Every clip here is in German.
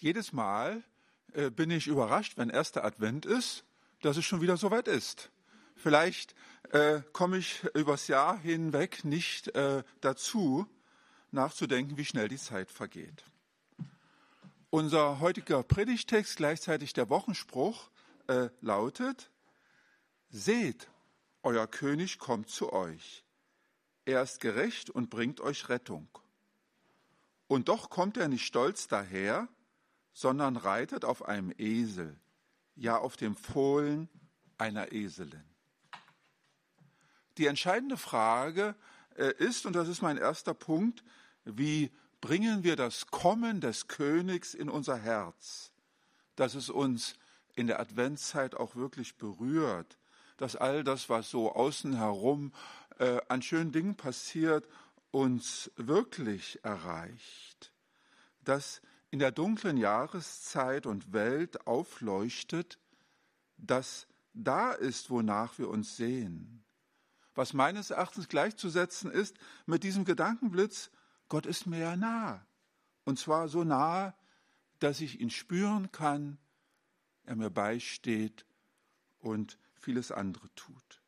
Jedes Mal äh, bin ich überrascht, wenn erster Advent ist, dass es schon wieder soweit ist. Vielleicht äh, komme ich übers Jahr hinweg nicht äh, dazu, nachzudenken, wie schnell die Zeit vergeht. Unser heutiger Predigtext, gleichzeitig der Wochenspruch, äh, lautet, Seht, euer König kommt zu euch. Er ist gerecht und bringt euch Rettung. Und doch kommt er nicht stolz daher, sondern reitet auf einem Esel, ja auf dem Fohlen einer Eselin. Die entscheidende Frage äh, ist, und das ist mein erster Punkt, wie bringen wir das Kommen des Königs in unser Herz, dass es uns in der Adventszeit auch wirklich berührt, dass all das, was so außen herum äh, an schönen Dingen passiert, uns wirklich erreicht, dass in der dunklen Jahreszeit und Welt aufleuchtet, dass da ist, wonach wir uns sehen. Was meines Erachtens gleichzusetzen ist mit diesem Gedankenblitz, Gott ist mir ja nah. Und zwar so nah, dass ich ihn spüren kann, er mir beisteht und vieles andere tut.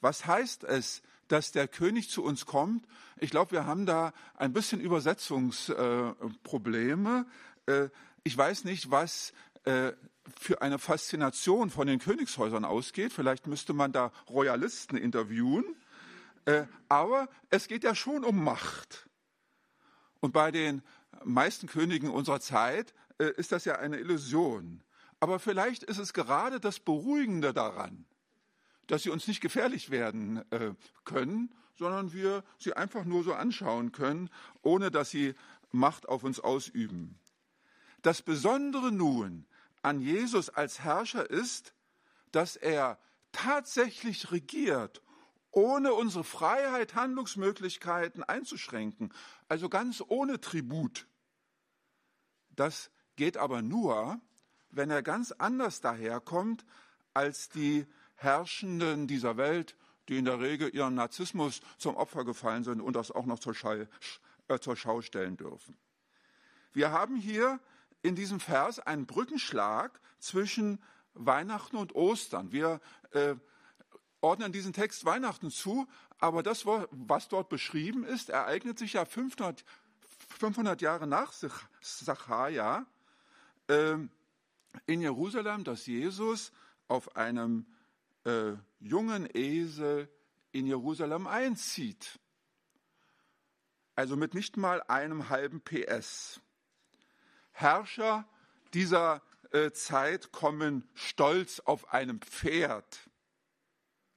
Was heißt es, dass der König zu uns kommt. Ich glaube, wir haben da ein bisschen Übersetzungsprobleme. Äh, ich weiß nicht, was äh, für eine Faszination von den Königshäusern ausgeht. Vielleicht müsste man da Royalisten interviewen. Äh, aber es geht ja schon um Macht. Und bei den meisten Königen unserer Zeit ist das ja eine Illusion. Aber vielleicht ist es gerade das Beruhigende daran, dass sie uns nicht gefährlich werden äh, können, sondern wir sie einfach nur so anschauen können, ohne dass sie Macht auf uns ausüben. Das Besondere nun an Jesus als Herrscher ist, dass er tatsächlich regiert, ohne unsere Freiheit, Handlungsmöglichkeiten einzuschränken, also ganz ohne Tribut. Das geht aber nur, wenn er ganz anders daherkommt als die Herrschenden dieser Welt, die in der Regel ihren Narzissmus zum Opfer gefallen sind und das auch noch zur, Schall, äh, zur Schau stellen dürfen. Wir haben hier in diesem Vers einen Brückenschlag zwischen Weihnachten und Ostern. Wir äh, ordnen diesen Text Weihnachten zu, aber das, was dort beschrieben ist, ereignet sich ja 500, 500 Jahre nach Sacharja äh, in Jerusalem, dass Jesus auf einem äh, jungen Esel in Jerusalem einzieht. Also mit nicht mal einem halben PS. Herrscher dieser äh, Zeit kommen stolz auf einem Pferd,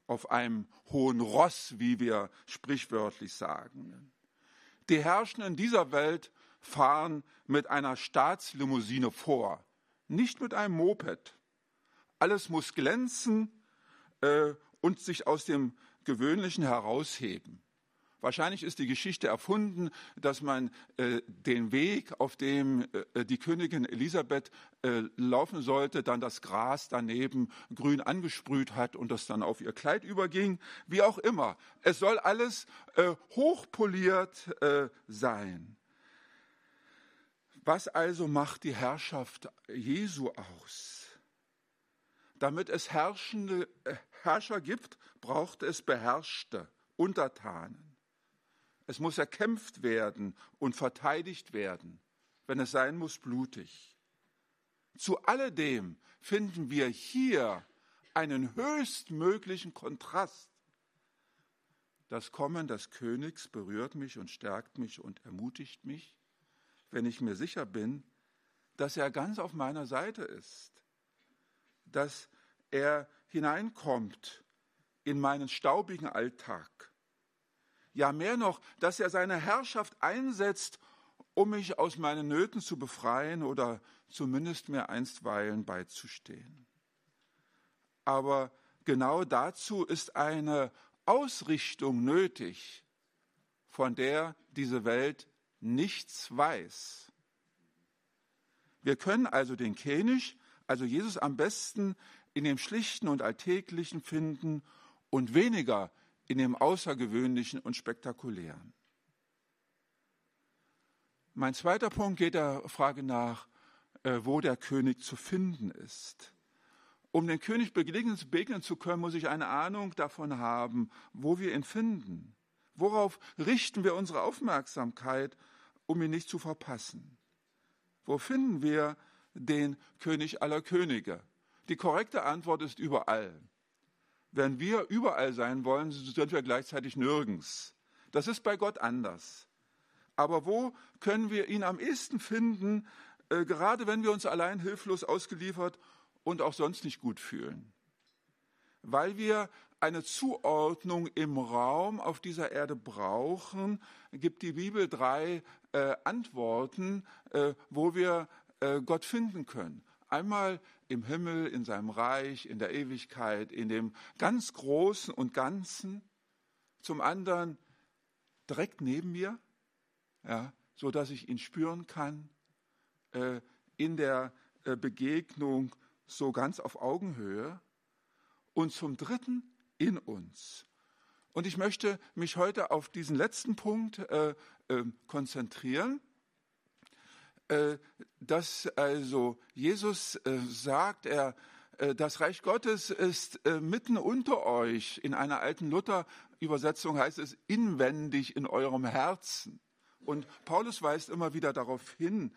auf einem hohen Ross, wie wir sprichwörtlich sagen. Die Herrschenden dieser Welt fahren mit einer Staatslimousine vor, nicht mit einem Moped. Alles muss glänzen, äh, und sich aus dem Gewöhnlichen herausheben. Wahrscheinlich ist die Geschichte erfunden, dass man äh, den Weg, auf dem äh, die Königin Elisabeth äh, laufen sollte, dann das Gras daneben grün angesprüht hat und das dann auf ihr Kleid überging. Wie auch immer. Es soll alles äh, hochpoliert äh, sein. Was also macht die Herrschaft Jesu aus? Damit es herrschende äh, Herrscher gibt, braucht es Beherrschte, Untertanen. Es muss erkämpft werden und verteidigt werden, wenn es sein muss, blutig. Zu alledem finden wir hier einen höchstmöglichen Kontrast. Das Kommen des Königs berührt mich und stärkt mich und ermutigt mich, wenn ich mir sicher bin, dass er ganz auf meiner Seite ist dass er hineinkommt in meinen staubigen Alltag. Ja, mehr noch, dass er seine Herrschaft einsetzt, um mich aus meinen Nöten zu befreien oder zumindest mir einstweilen beizustehen. Aber genau dazu ist eine Ausrichtung nötig, von der diese Welt nichts weiß. Wir können also den König also Jesus am besten in dem Schlichten und Alltäglichen finden und weniger in dem Außergewöhnlichen und Spektakulären. Mein zweiter Punkt geht der Frage nach, äh, wo der König zu finden ist. Um den König begegnen, begegnen zu können, muss ich eine Ahnung davon haben, wo wir ihn finden. Worauf richten wir unsere Aufmerksamkeit, um ihn nicht zu verpassen? Wo finden wir den König aller Könige? Die korrekte Antwort ist überall. Wenn wir überall sein wollen, sind wir gleichzeitig nirgends. Das ist bei Gott anders. Aber wo können wir ihn am ehesten finden, äh, gerade wenn wir uns allein hilflos ausgeliefert und auch sonst nicht gut fühlen? Weil wir eine Zuordnung im Raum auf dieser Erde brauchen, gibt die Bibel drei äh, Antworten, äh, wo wir Gott finden können. Einmal im Himmel, in seinem Reich, in der Ewigkeit, in dem ganz Großen und Ganzen. Zum anderen direkt neben mir, ja, so dass ich ihn spüren kann, äh, in der äh, Begegnung so ganz auf Augenhöhe. Und zum Dritten in uns. Und ich möchte mich heute auf diesen letzten Punkt äh, äh, konzentrieren äh, dass also Jesus äh, sagt, er, äh, das Reich Gottes ist mitten unter euch. In einer alten Luther-Übersetzung heißt es inwendig in eurem Herzen. Und Paulus weist immer wieder darauf hin,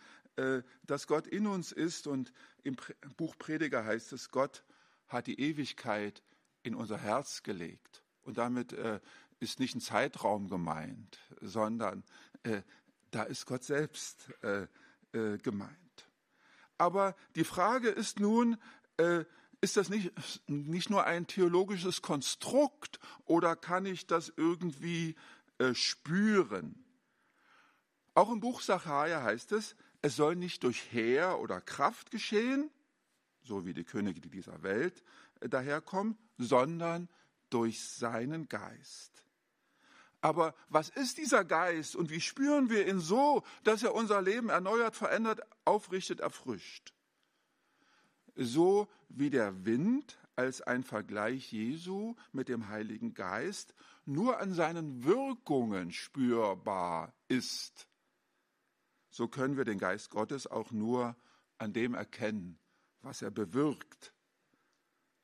dass Gott in uns ist. Und im Buch Prediger heißt es, Gott hat die Ewigkeit in unser Herz gelegt. Und damit ist nicht ein Zeitraum gemeint, sondern da ist Gott selbst äh, gemeint. Aber die Frage ist nun, äh, ist das nicht, nicht nur ein theologisches Konstrukt oder kann ich das irgendwie äh, spüren? Auch im Buch Sacharja heißt es, es soll nicht durch Heer oder Kraft geschehen, so wie die Könige dieser Welt äh, daherkommen, sondern durch seinen Geist. Aber was ist dieser Geist und wie spüren wir ihn so, dass er unser Leben erneuert, verändert, aufrichtet, erfrischt? So wie der Wind als ein Vergleich Jesu mit dem Heiligen Geist nur an seinen Wirkungen spürbar ist, so können wir den Geist Gottes auch nur an dem erkennen, was er bewirkt.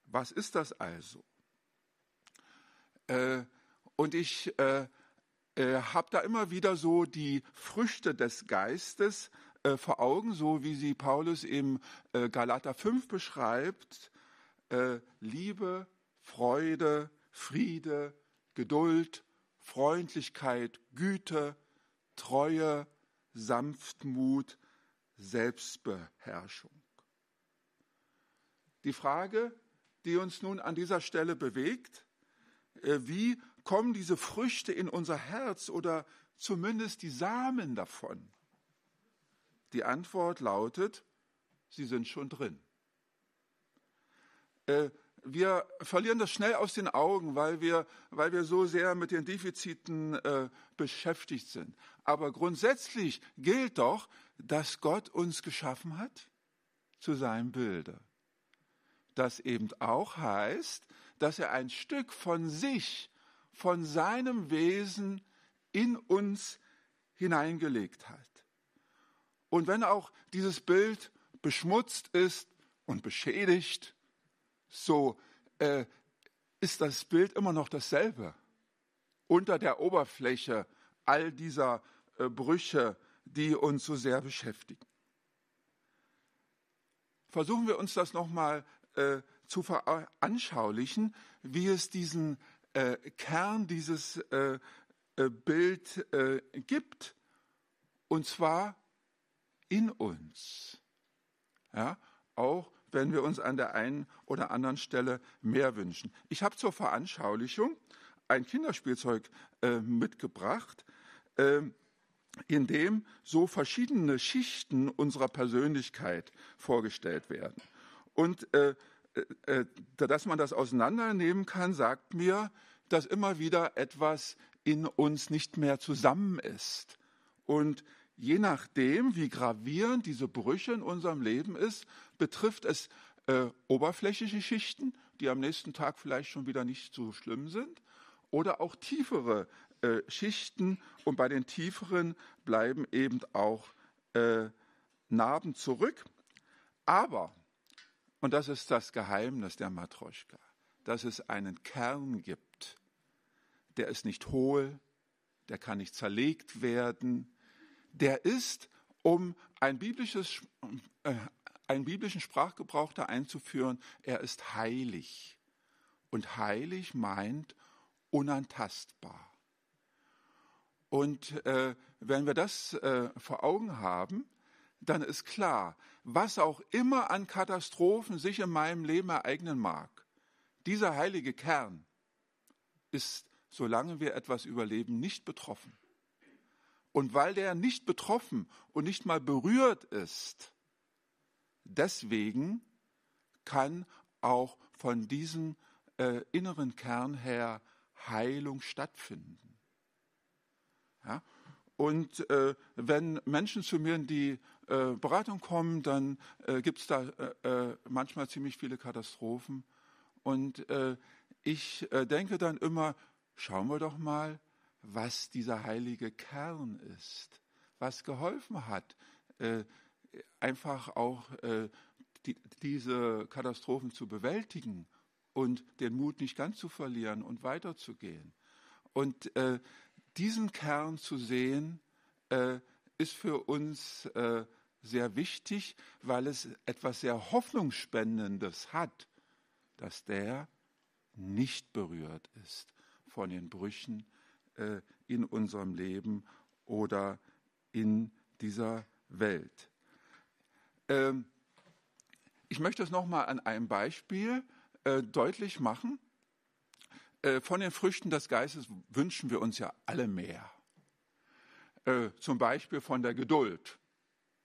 Was ist das also? Äh, und ich äh, äh, habe da immer wieder so die Früchte des Geistes äh, vor Augen, so wie sie Paulus im äh, Galater 5 beschreibt. Äh, Liebe, Freude, Friede, Geduld, Freundlichkeit, Güte, Treue, Sanftmut, Selbstbeherrschung. Die Frage, die uns nun an dieser Stelle bewegt, äh, wie kommen diese Früchte in unser Herz oder zumindest die Samen davon? Die Antwort lautet, sie sind schon drin. Äh, wir verlieren das schnell aus den Augen, weil wir, weil wir so sehr mit den Defiziten äh, beschäftigt sind. Aber grundsätzlich gilt doch, dass Gott uns geschaffen hat zu seinem Bilde. Das eben auch heißt, dass er ein Stück von sich von seinem Wesen in uns hineingelegt hat. Und wenn auch dieses Bild beschmutzt ist und beschädigt, so äh, ist das Bild immer noch dasselbe. Unter der Oberfläche all dieser äh, Brüche, die uns so sehr beschäftigen. Versuchen wir uns das nochmal äh, zu veranschaulichen, wie es diesen äh, Kern dieses äh, äh, Bild äh, gibt, und zwar in uns. Ja, auch wenn wir uns an der einen oder anderen Stelle mehr wünschen. Ich habe zur Veranschaulichung ein Kinderspielzeug äh, mitgebracht, äh, in dem so verschiedene Schichten unserer Persönlichkeit vorgestellt werden. Und äh, äh, dass man das auseinandernehmen kann, sagt mir, dass immer wieder etwas in uns nicht mehr zusammen ist. Und je nachdem, wie gravierend diese Brüche in unserem Leben ist, betrifft es äh, oberflächliche Schichten, die am nächsten Tag vielleicht schon wieder nicht so schlimm sind, oder auch tiefere äh, Schichten und bei den tieferen bleiben eben auch äh, Narben zurück. Aber, und das ist das Geheimnis der Matroschka, dass es einen Kern gibt, der ist nicht hohl, der kann nicht zerlegt werden, der ist, um ein biblisches, äh, einen biblischen Sprachgebrauch da einzuführen, er ist heilig. Und heilig meint unantastbar. Und äh, wenn wir das äh, vor Augen haben, dann ist klar, was auch immer an Katastrophen sich in meinem Leben ereignen mag, dieser heilige Kern ist, solange wir etwas überleben, nicht betroffen. Und weil der nicht betroffen und nicht mal berührt ist, deswegen kann auch von diesem äh, inneren Kern her Heilung stattfinden. Ja? Und äh, wenn Menschen zu mir in die äh, Beratung kommen, dann äh, gibt es da äh, äh, manchmal ziemlich viele Katastrophen. Und äh, ich denke dann immer, schauen wir doch mal, was dieser heilige Kern ist, was geholfen hat, einfach auch die, diese Katastrophen zu bewältigen und den Mut nicht ganz zu verlieren und weiterzugehen. Und diesen Kern zu sehen, ist für uns äh, sehr wichtig, weil es etwas sehr Hoffnungsspendendes hat, dass der nicht berührt ist von den Brüchen äh, in unserem Leben oder in dieser Welt. Ähm, ich möchte es nochmal an einem Beispiel äh, deutlich machen. Äh, von den Früchten des Geistes wünschen wir uns ja alle mehr. Äh, zum Beispiel von der Geduld.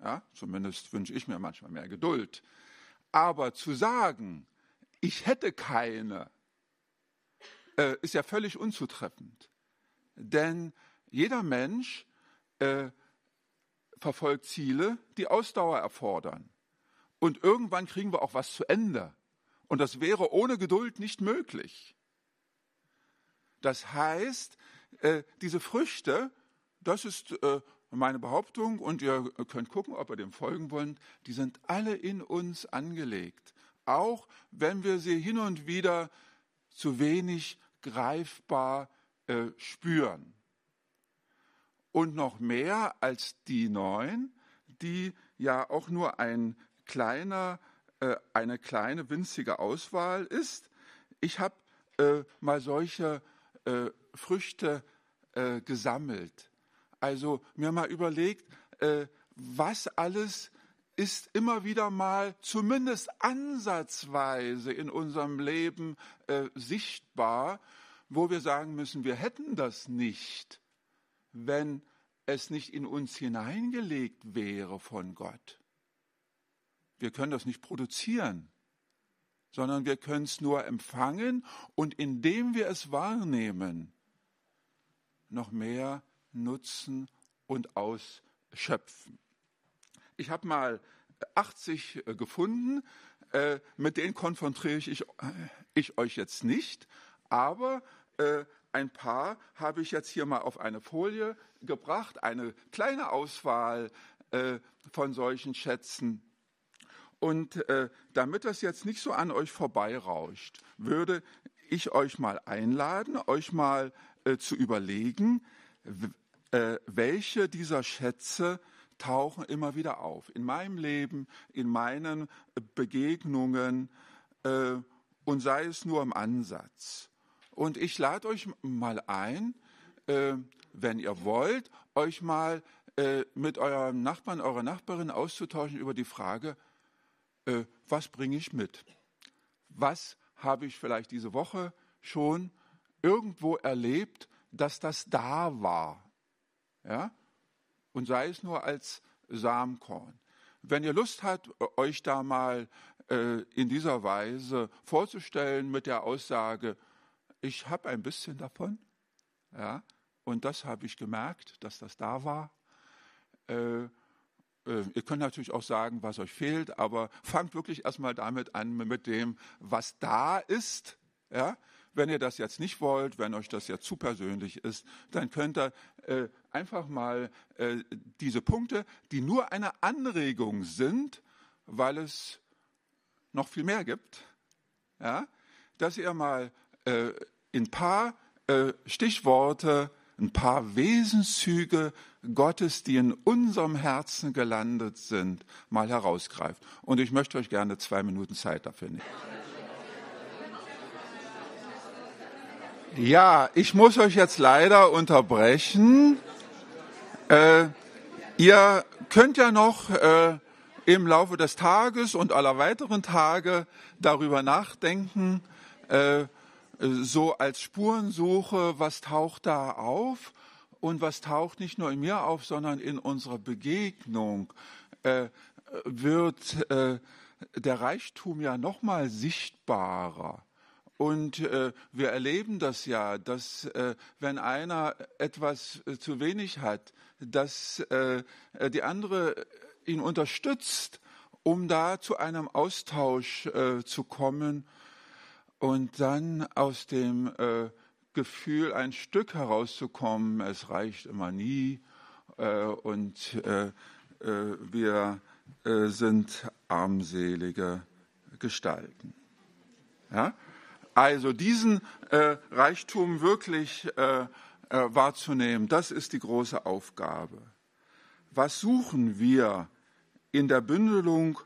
Ja, zumindest wünsche ich mir manchmal mehr Geduld. Aber zu sagen, ich hätte keine, äh, ist ja völlig unzutreffend. Denn jeder Mensch äh, verfolgt Ziele, die Ausdauer erfordern. Und irgendwann kriegen wir auch was zu Ende. Und das wäre ohne Geduld nicht möglich. Das heißt, äh, diese Früchte, das ist äh, meine Behauptung und ihr könnt gucken, ob ihr dem folgen wollt, die sind alle in uns angelegt. Auch wenn wir sie hin und wieder zu wenig greifbar äh, spüren. Und noch mehr als die neun, die ja auch nur ein kleiner äh, eine kleine, winzige Auswahl ist. Ich habe äh, mal solche äh, Früchte äh, gesammelt. Also mir mal überlegt, äh, was alles ist immer wieder mal zumindest ansatzweise in unserem Leben äh, sichtbar, wo wir sagen müssen, wir hätten das nicht, wenn es nicht in uns hineingelegt wäre von Gott. Wir können das nicht produzieren, sondern wir können es nur empfangen und indem wir es wahrnehmen, noch mehr nutzen und ausschöpfen. Ich habe mal 80 äh, gefunden, äh, mit denen konfrontiere ich, äh, ich euch jetzt nicht, aber ein paar habe ich jetzt hier mal auf eine Folie gebracht, eine kleine Auswahl von solchen Schätzen. Und äh, damit das jetzt nicht so an euch vorbeirauscht, würde ich euch mal einladen, euch mal äh, zu überlegen, äh, welche dieser Schätze tauchen immer wieder auf. In meinem Leben, in meinen Begegnungen äh, und sei es nur im Ansatz. Und ich lade euch mal ein, äh, wenn ihr wollt, euch mal äh, mit eurem Nachbarn, eurer Nachbarin auszutauschen über die Frage, äh, was bringe ich mit? Was habe ich vielleicht diese Woche schon irgendwo erlebt, dass das da war? Ja? Und sei es nur als Samenkorn. Wenn ihr Lust habt, euch da mal äh, in dieser Weise vorzustellen mit der Aussage, ich habe ein bisschen davon, ja, und das habe ich gemerkt, dass das da war, äh, äh, ihr könnt natürlich auch sagen, was euch fehlt, aber fangt wirklich erstmal damit an, mit dem, was da ist. Ja? Wenn ihr das jetzt nicht wollt, wenn euch das jetzt zu persönlich ist, dann könnt ihr äh, einfach mal äh, diese Punkte, die nur eine Anregung sind, weil es noch viel mehr gibt, ja, dass ihr mal äh, in paar äh, Stichworte, ein paar Wesenszüge Gottes, die in unserem Herzen gelandet sind, mal herausgreift. Und ich möchte euch gerne zwei Minuten Zeit dafür nehmen. Ja, ich muss euch jetzt leider unterbrechen. Äh, ihr könnt ja noch äh, im Laufe des Tages und aller weiteren Tage darüber nachdenken, äh, so als Spurensuche, was taucht da auf und was taucht nicht nur in mir auf, sondern in unserer Begegnung äh, wird äh, der Reichtum ja noch mal sichtbarer. Und äh, wir erleben das ja, dass äh, wenn einer etwas äh, zu wenig hat, dass äh, die andere ihn unterstützt, um da zu einem Austausch äh, zu kommen und dann aus dem äh, Gefühl, ein Stück herauszukommen, es reicht immer nie und wir sind armselige Gestalten. Ja? Also diesen äh, Reichtum wirklich äh, äh, wahrzunehmen, das ist die große Aufgabe. Was suchen wir in der Bündelung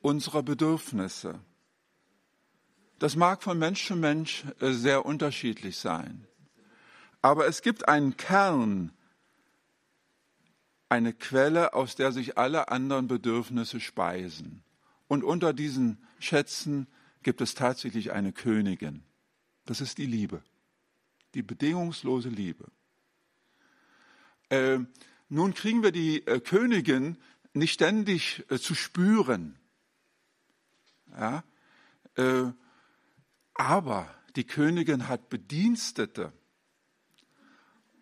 unserer Bedürfnisse? Das mag von Mensch zu Mensch äh, sehr unterschiedlich sein. Aber es gibt einen Kern, eine Quelle, aus der sich alle anderen Bedürfnisse speisen. Und unter diesen Schätzen gibt es tatsächlich eine Königin. Das ist die Liebe, die bedingungslose Liebe. Äh, nun kriegen wir die äh, Königin nicht ständig äh, zu spüren. Ja? Äh, aber die Königin hat Bedienstete.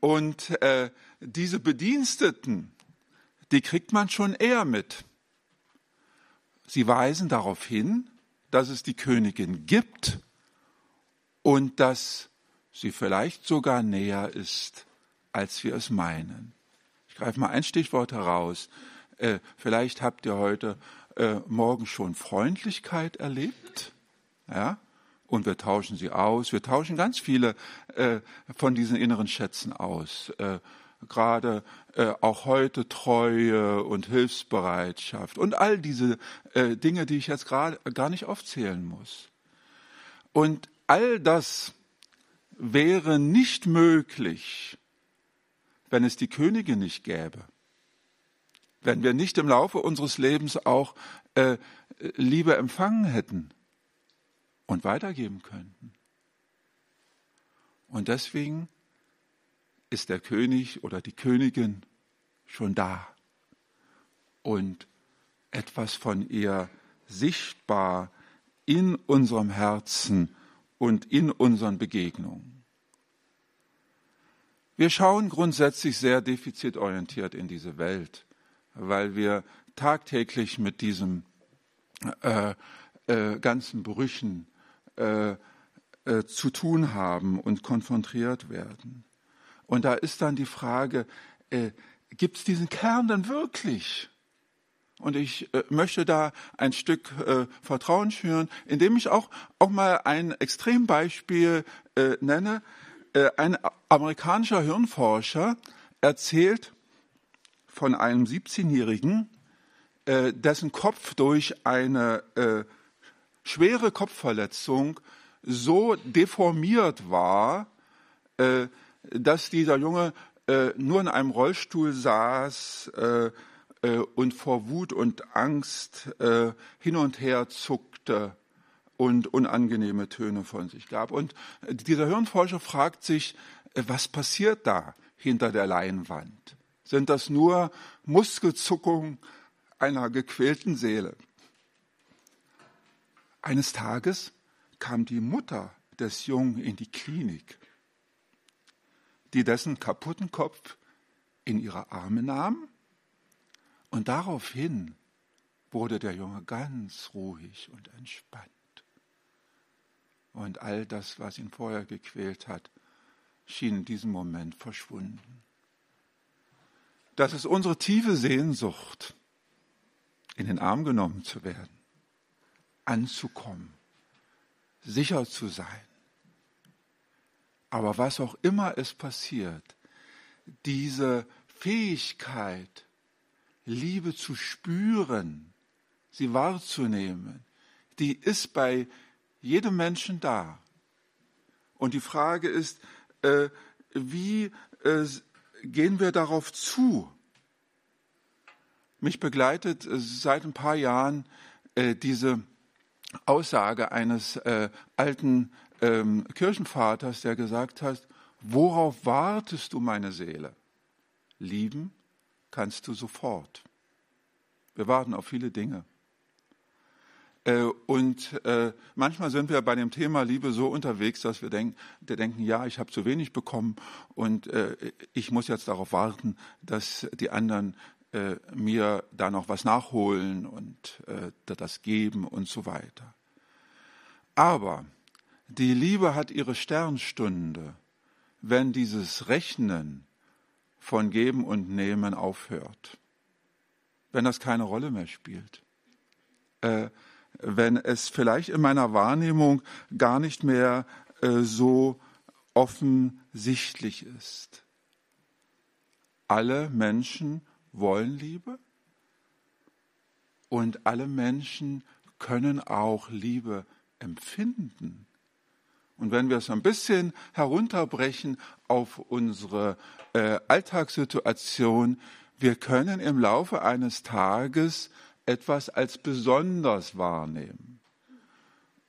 Und äh, diese Bediensteten, die kriegt man schon eher mit. Sie weisen darauf hin, dass es die Königin gibt und dass sie vielleicht sogar näher ist, als wir es meinen. Ich greife mal ein Stichwort heraus. Äh, vielleicht habt ihr heute äh, Morgen schon Freundlichkeit erlebt. Ja? Und wir tauschen sie aus. Wir tauschen ganz viele äh, von diesen inneren Schätzen aus. Gerade äh, auch heute Treue und Hilfsbereitschaft und all diese äh, Dinge, die ich jetzt gerade gar nicht aufzählen muss. Und all das wäre nicht möglich, wenn es die Könige nicht gäbe. Wenn wir nicht im Laufe unseres Lebens auch äh, Liebe empfangen hätten und weitergeben könnten. Und deswegen ist der König oder die Königin schon da und etwas von ihr sichtbar in unserem Herzen und in unseren Begegnungen. Wir schauen grundsätzlich sehr defizitorientiert in diese Welt, weil wir tagtäglich mit diesen äh, äh, ganzen Brüchen äh, äh, zu tun haben und konfrontiert werden. Und da ist dann die Frage, äh, gibt es diesen Kern denn wirklich? Und ich äh, möchte da ein Stück äh, Vertrauen schüren, indem ich auch, auch mal ein Extrembeispiel äh, nenne. Äh, ein amerikanischer Hirnforscher erzählt von einem 17-Jährigen, äh, dessen Kopf durch eine äh, schwere Kopfverletzung so deformiert war, dass dieser Junge äh, nur in einem Rollstuhl saß äh, äh, und vor Wut und Angst äh, hin und her zuckte und unangenehme Töne von sich gab. Und dieser Hirnforscher fragt sich, äh, was passiert da hinter der Leinwand? Sind das nur Muskelzuckungen einer gequälten Seele? Eines Tages kam die Mutter des Jungen in die Klinik die dessen kaputten Kopf in ihre Arme nahm. Und daraufhin wurde der Junge ganz ruhig und entspannt. Und all das, was ihn vorher gequält hat, schien in diesem Moment verschwunden. Das ist unsere tiefe Sehnsucht, in den Arm genommen zu werden, anzukommen, sicher zu sein. Aber was auch immer es passiert, diese Fähigkeit, Liebe zu spüren, sie wahrzunehmen, die ist bei jedem Menschen da. Und die Frage ist, äh, wie äh, gehen wir darauf zu? Mich begleitet äh, seit ein paar Jahren äh, diese Aussage eines äh, alten ähm, Kirchenvaters, der gesagt hat, worauf wartest du, meine Seele? Lieben kannst du sofort. Wir warten auf viele Dinge. Äh, und äh, manchmal sind wir bei dem Thema Liebe so unterwegs, dass wir denken, wir denken, ja, ich habe zu wenig bekommen und äh, ich muss jetzt darauf warten, dass die anderen mir da noch was nachholen und das geben und so weiter. Aber die Liebe hat ihre Sternstunde, wenn dieses Rechnen von Geben und Nehmen aufhört, wenn das keine Rolle mehr spielt wenn es vielleicht in meiner Wahrnehmung gar nicht mehr äh, so offensichtlich ist. Alle Menschen wollen Liebe und alle Menschen können auch Liebe empfinden. Und wenn wir es ein bisschen herunterbrechen auf unsere äh, Alltagssituation, wir können im Laufe eines Tages etwas als besonders wahrnehmen.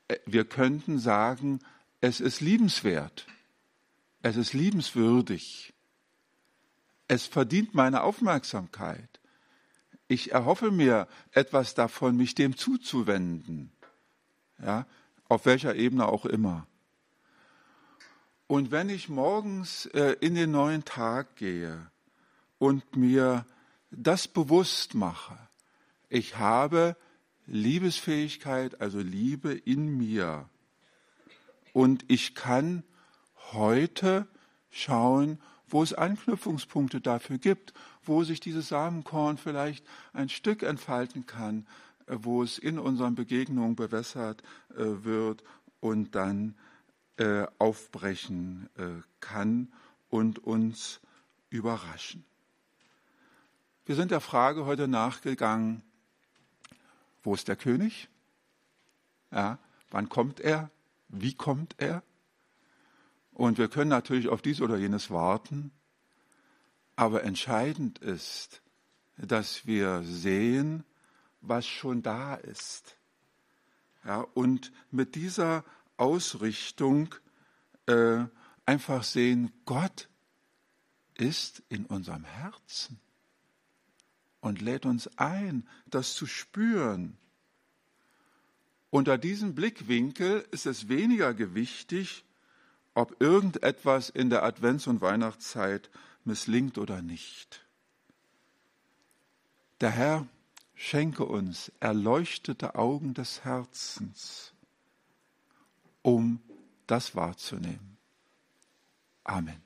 Äh, wir könnten sagen, es ist liebenswert, es ist liebenswürdig, es verdient meine Aufmerksamkeit. Ich erhoffe mir etwas davon, mich dem zuzuwenden, ja, auf welcher Ebene auch immer. Und wenn ich morgens äh, in den neuen Tag gehe und mir das bewusst mache, ich habe Liebesfähigkeit, also Liebe in mir. Und ich kann heute schauen, wo es Anknüpfungspunkte dafür gibt, wo sich dieses Samenkorn vielleicht ein Stück entfalten kann, wo es in unseren Begegnungen bewässert äh, wird und dann äh, aufbrechen äh, kann und uns überraschen. Wir sind der Frage heute nachgegangen, wo ist der König? Ja, wann kommt er? Wie kommt er? Und wir können natürlich auf dies oder jenes warten, aber entscheidend ist, dass wir sehen, was schon da ist. Ja, und mit dieser Ausrichtung äh, einfach sehen, Gott ist in unserem Herzen und lädt uns ein, das zu spüren. Unter diesem Blickwinkel ist es weniger gewichtig, ob irgendetwas in der Advents- und Weihnachtszeit misslingt oder nicht. Der Herr schenke uns erleuchtete Augen des Herzens, um das wahrzunehmen. Amen.